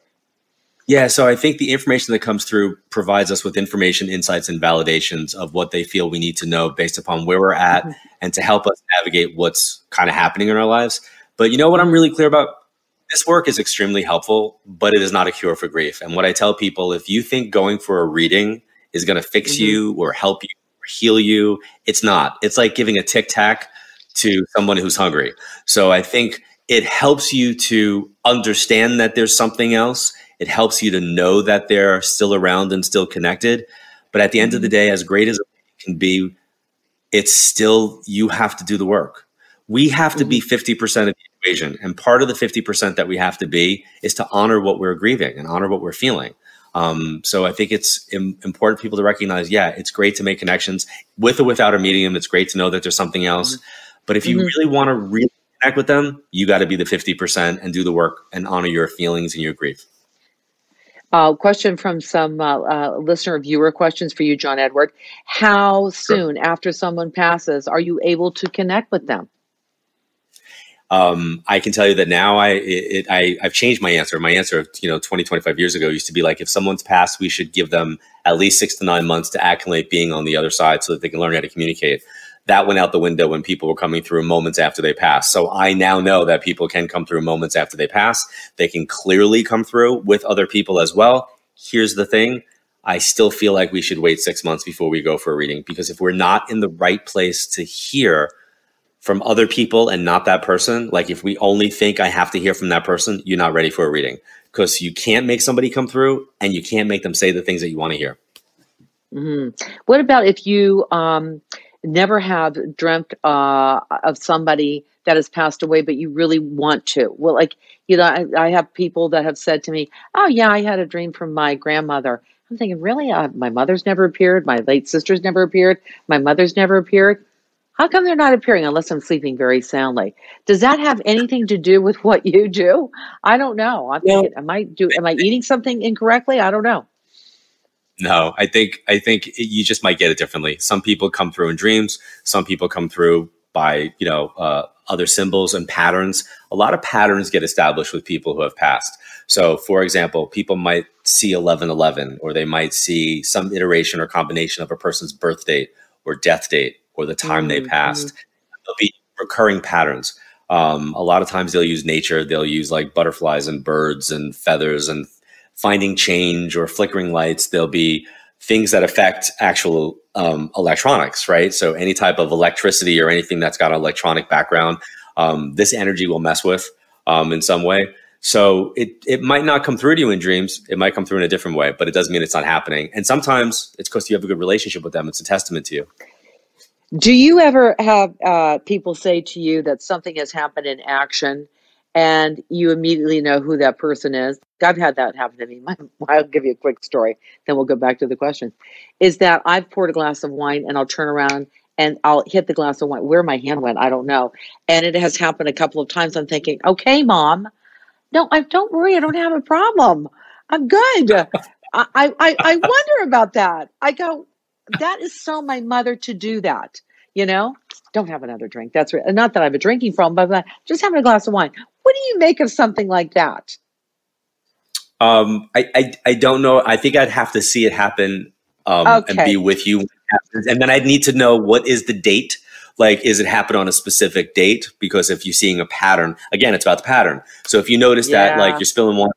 Yeah, so I think the information that comes through provides us with information, insights, and validations of what they feel we need to know based upon where we're at mm-hmm. and to help us navigate what's kind of happening in our lives. But you know what I'm really clear about? This work is extremely helpful, but it is not a cure for grief. And what I tell people if you think going for a reading is going to fix mm-hmm. you or help you or heal you, it's not. It's like giving a tic tac to someone who's hungry. So I think it helps you to understand that there's something else it helps you to know that they're still around and still connected. But at the end of the day, as great as it can be, it's still, you have to do the work. We have to be 50% mm-hmm. of the equation. And part of the 50% that we have to be is to honor what we're grieving and honor what we're feeling. Um, so I think it's Im- important for people to recognize, yeah, it's great to make connections with or without a medium. It's great to know that there's something else. Mm-hmm. But if you mm-hmm. really want to really connect with them, you got to be the 50% and do the work and honor your feelings and your grief. Uh, question from some uh, uh, listener viewer questions for you, John Edward. How soon sure. after someone passes are you able to connect with them? Um, I can tell you that now I, it, I, I've changed my answer. My answer, you know, 20, 25 years ago used to be like, if someone's passed, we should give them at least six to nine months to acclimate being on the other side so that they can learn how to communicate that went out the window when people were coming through moments after they passed. So I now know that people can come through moments after they pass. They can clearly come through with other people as well. Here's the thing. I still feel like we should wait six months before we go for a reading because if we're not in the right place to hear from other people and not that person, like if we only think I have to hear from that person, you're not ready for a reading because you can't make somebody come through and you can't make them say the things that you want to hear. Mm-hmm. What about if you, um, never have dreamt uh, of somebody that has passed away, but you really want to. Well, like, you know, I, I, have people that have said to me, Oh, yeah, I had a dream from my grandmother. I'm thinking, Really? Uh, my mother's never appeared. My late sister's never appeared. My mother's never appeared. How come they're not appearing unless I'm sleeping very soundly? Does that have anything to do with what you do? I don't know. I'm thinking, am I do am I eating something incorrectly? I don't know. No, I think I think you just might get it differently. Some people come through in dreams. Some people come through by you know uh, other symbols and patterns. A lot of patterns get established with people who have passed. So, for example, people might see eleven eleven, or they might see some iteration or combination of a person's birth date or death date or the time mm-hmm. they passed. There'll be recurring patterns. Um, a lot of times they'll use nature. They'll use like butterflies and birds and feathers and finding change or flickering lights. There'll be things that affect actual um, electronics, right? So any type of electricity or anything that's got an electronic background, um, this energy will mess with um, in some way. So it it might not come through to you in dreams. It might come through in a different way, but it doesn't mean it's not happening. And sometimes it's because you have a good relationship with them. It's a testament to you. Do you ever have uh, people say to you that something has happened in action and you immediately know who that person is. I've had that happen to me. I'll give you a quick story, then we'll go back to the question. Is that I've poured a glass of wine and I'll turn around and I'll hit the glass of wine. Where my hand went, I don't know. And it has happened a couple of times. I'm thinking, okay, mom, no, I don't worry. I don't have a problem. I'm good. [LAUGHS] I, I, I wonder about that. I go, that is so my mother to do that. You know, don't have another drink. That's right. Not that I have a drinking problem, but just having a glass of wine. What do you make of something like that? Um, I, I, I don't know. I think I'd have to see it happen um, okay. and be with you, and then I'd need to know what is the date. Like, is it happen on a specific date? Because if you're seeing a pattern, again, it's about the pattern. So if you notice yeah. that, like, you're spilling one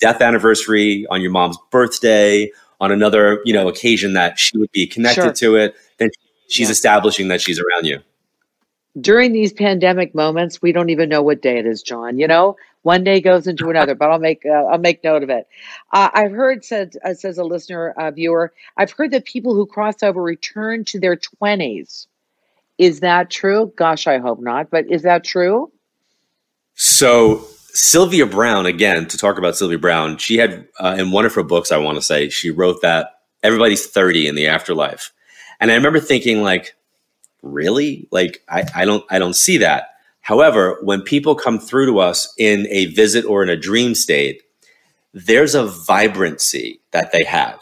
death anniversary on your mom's birthday, on another, you know, occasion that she would be connected sure. to it, then she's yeah. establishing that she's around you. During these pandemic moments, we don't even know what day it is, John. You know, one day goes into another, but I'll make uh, I'll make note of it. Uh, I've heard said uh, says a listener uh, viewer. I've heard that people who cross over return to their twenties. Is that true? Gosh, I hope not. But is that true? So Sylvia Browne, again, to talk about Sylvia Browne, she had uh, in one of her books, I want to say, she wrote that everybody's 30 in the afterlife. And I remember thinking, like, really? Like, I, I don't I don't see that. However, when people come through to us in a visit or in a dream state, there's a vibrancy that they have,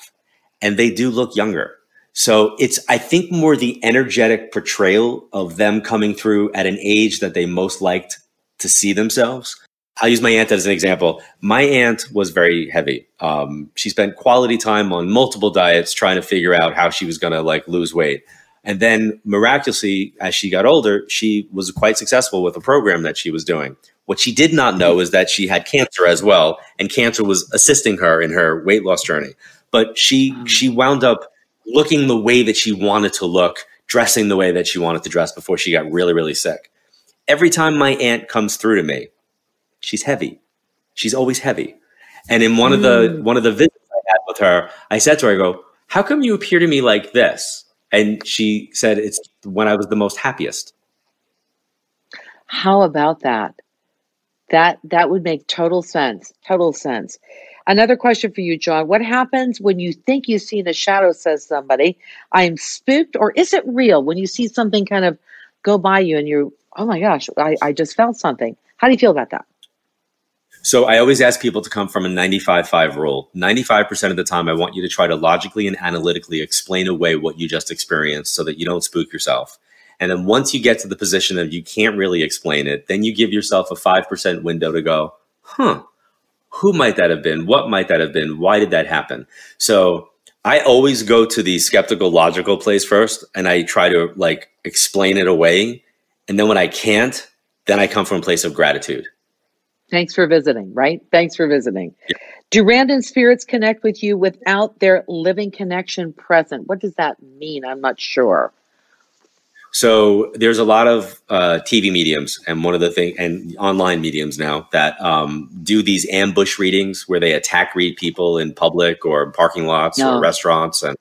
and they do look younger. So it's, I think, more the energetic portrayal of them coming through at an age that they most liked to see themselves I'll use my aunt as an example. My aunt was very heavy. Um, she spent quality time on multiple diets trying to figure out how she was going to like lose weight. And then miraculously, as she got older, she was quite successful with a program that she was doing. What she did not know is that she had cancer as well, and cancer was assisting her in her weight loss journey. But she mm. she wound up looking the way that she wanted to look, dressing the way that she wanted to dress before she got really really sick. Every time my aunt comes through to me, she's heavy. She's always heavy. And in one mm. of the mm. one of the visits I had with her, I said to her, I go, How come you appear to me like this? And she said, It's when I was the most happiest. How about that? That that would make total sense. Total sense. Another question for you, John. What happens when you think you've seen a shadow, says somebody? I'm spooked, or is it real when you see something kind of go by you and you're, oh my gosh, I, I just felt something? How do you feel about that? So I always ask people to come from a 95-5 rule. 95% of the time, I want you to try to logically and analytically explain away what you just experienced so that you don't spook yourself. And then once you get to the position of you can't really explain it, then you give yourself a 5% window to go, huh, who might that have been? What might that have been? Why did that happen? So I always go to the skeptical, logical place first, and I try to like explain it away. And then when I can't, then I come from a place of gratitude. Thanks for visiting, right? Thanks for visiting. Yeah. Do random spirits connect with you without their living connection present? What does that mean? I'm not sure. So there's a lot of uh, TV mediums and one of the thing and online mediums now that um, do these ambush readings where they attack read people in public or parking lots no. or restaurants and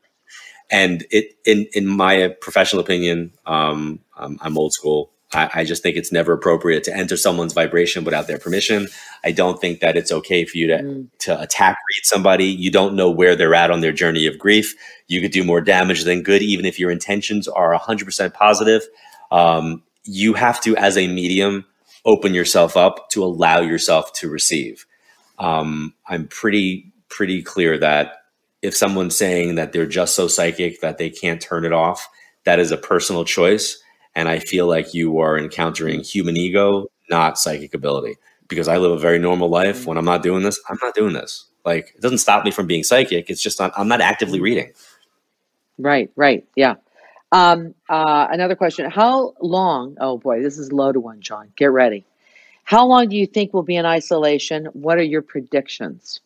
and it in in my professional opinion um, I'm, I'm old school I, I, just think it's never appropriate to enter someone's vibration without their permission. I don't think that it's okay for you to mm. to attack read somebody. You don't know where they're at on their journey of grief. You could do more damage than good, even if your intentions are 100% positive. Um, you have to, as a medium, open yourself up to allow yourself to receive. Um, I'm pretty pretty clear that if someone's saying that they're just so psychic that they can't turn it off, that is a personal choice and I feel like you are encountering human ego, not psychic ability. Because I live a very normal life. When I'm not doing this, I'm not doing this. Like it doesn't stop me from being psychic. It's just not, I'm not actively reading. Right, right, yeah. Um, uh, another question: How long? Oh boy, this is a loaded one, John. Get ready. How long do you think we'll be in isolation? What are your predictions?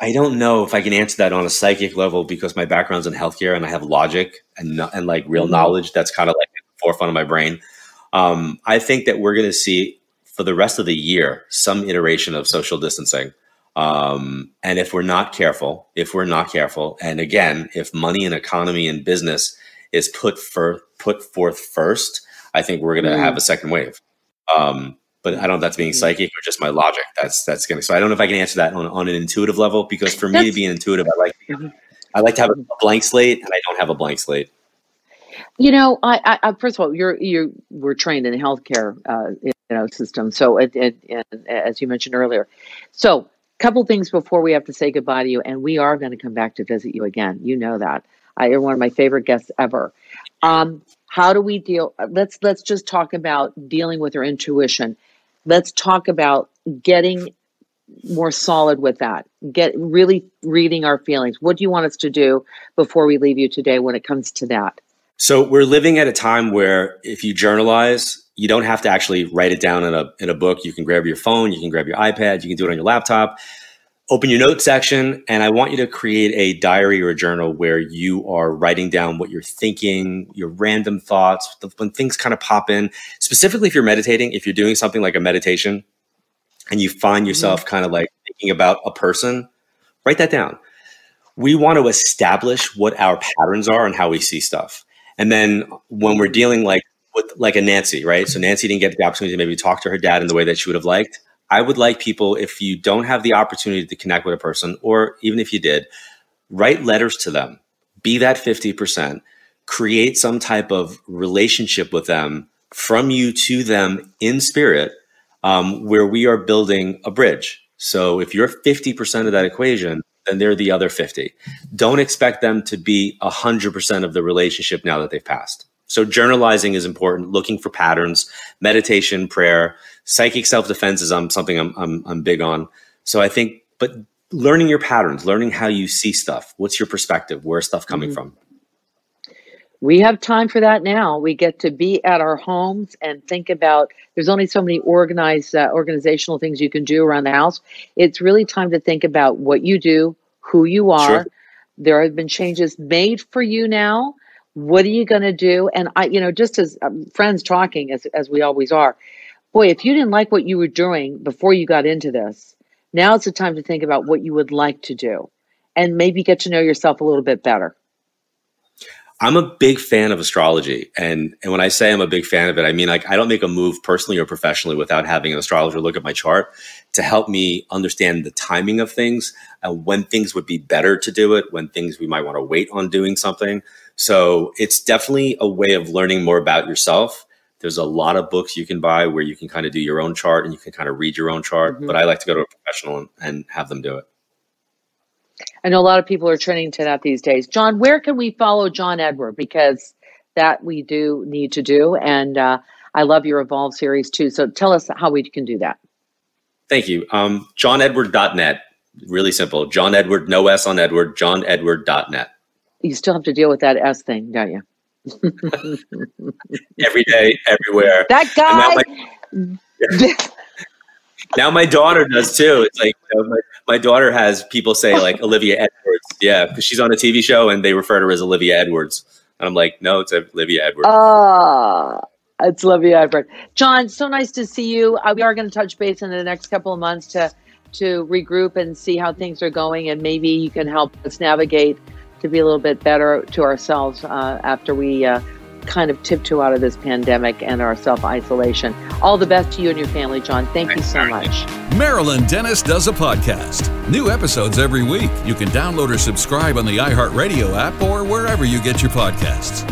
I don't know if I can answer that on a psychic level because my background's in healthcare and I have logic and and like real mm-hmm. knowledge that's kind of like the forefront of my brain. Um, I think that we're going to see for the rest of the year some iteration of social distancing. Um, and if we're not careful, if we're not careful, and again, if money and economy and business is put for put forth first, I think we're going to mm. have a second wave. Um, but I don't know if that's being mm-hmm. psychic or just my logic. That's that's gonna. So I don't know if I can answer that on, on an intuitive level because for me to be intuitive, I like mm-hmm. I like to have a blank slate, and I don't have a blank slate. You know, I, I first of all, you're you were trained in the healthcare uh, you know system, so it, it, it, as you mentioned earlier, so couple things before we have to say goodbye to you, and we are going to come back to visit you again. You know that. I, you're one of my favorite guests ever. Um, how do we deal? Let's let's just talk about dealing with our intuition. Let's talk about getting more solid with that. Get really reading our feelings. What do you want us to do before we leave you today when it comes to that? So we're living at a time where if you journalize, you don't have to actually write it down in a in a book. You can grab your phone, you can grab your iPad, you can do it on your laptop. Open your notes section, and I want you to create a diary or a journal where you are writing down what you're thinking, your random thoughts, when things kind of pop in. Specifically, if you're meditating, if you're doing something like a meditation, and you find mm-hmm. yourself mm-hmm. kind of like thinking about a person, write that down. We want to establish what our patterns are and how we see stuff. And then when we're dealing like with like a Nancy, right? So Nancy didn't get the opportunity to maybe talk to her dad in the way that she would have liked. I would like people, if you don't have the opportunity to connect with a person, or even if you did, write letters to them. Be that 50%. Create some type of relationship with them from you to them in spirit, um, where we are building a bridge. So if you're 50% of that equation, then they're the other 50. Don't expect them to be 100% of the relationship now that they've passed. So journalizing is important, looking for patterns, meditation, prayer, psychic self-defense is um, something I'm, I'm, I'm big on. So I think, but learning your patterns, learning how you see stuff. What's your perspective? Where's stuff coming mm-hmm. from? We have time for that now. We get to be at our homes and think about. There's only so many organized uh, organizational things you can do around the house. It's really time to think about what you do, who you are. Sure. There have been changes made for you now what are you going to do? And I, you know, just as um, friends talking, as, as we always are, boy, if you didn't like what you were doing before you got into this, now it's the time to think about what you would like to do and maybe get to know yourself a little bit better. I'm a big fan of astrology. And, and when I say I'm a big fan of it, I mean, like, I don't make a move personally or professionally without having an astrologer look at my chart to help me understand the timing of things and when things would be better to do it, when things we might want to wait on doing something. So it's definitely a way of learning more about yourself. There's a lot of books you can buy where you can kind of do your own chart and you can kind of read your own chart. Mm-hmm. But I like to go to a professional and, and have them do it. I know a lot of people are trending to that these days. John, where can we follow John Edward? Because that we do need to do. And uh, I love your Evolve series too. So tell us how we can do that. Thank you. Um, JohnEdward.net. Really simple. John Edward, no S on Edward, johnedward.net you still have to deal with that S thing, don't you? Every day, everywhere. That guy. Now my, [LAUGHS] now my, daughter does too. It's like you know, my, my, daughter has people say like Olivia Edwards. Yeah, because she's on a TV show and they refer to her as Olivia Edwards. And I'm like, no, it's Olivia Edwards. Ah. it's Olivia Edwards. John, so nice to see you. Uh, we are going to touch base in the next couple of months to to regroup and see how things are going, and maybe you can help us navigate to be a little bit better to ourselves uh, after we uh, kind of tiptoe out of this pandemic and our self isolation. All the best to you and your family, John. Thank Thanks, you so much. Marilyn Denis does a podcast. New episodes every week. You can download or subscribe on the iHeartRadio app or wherever you get your podcasts.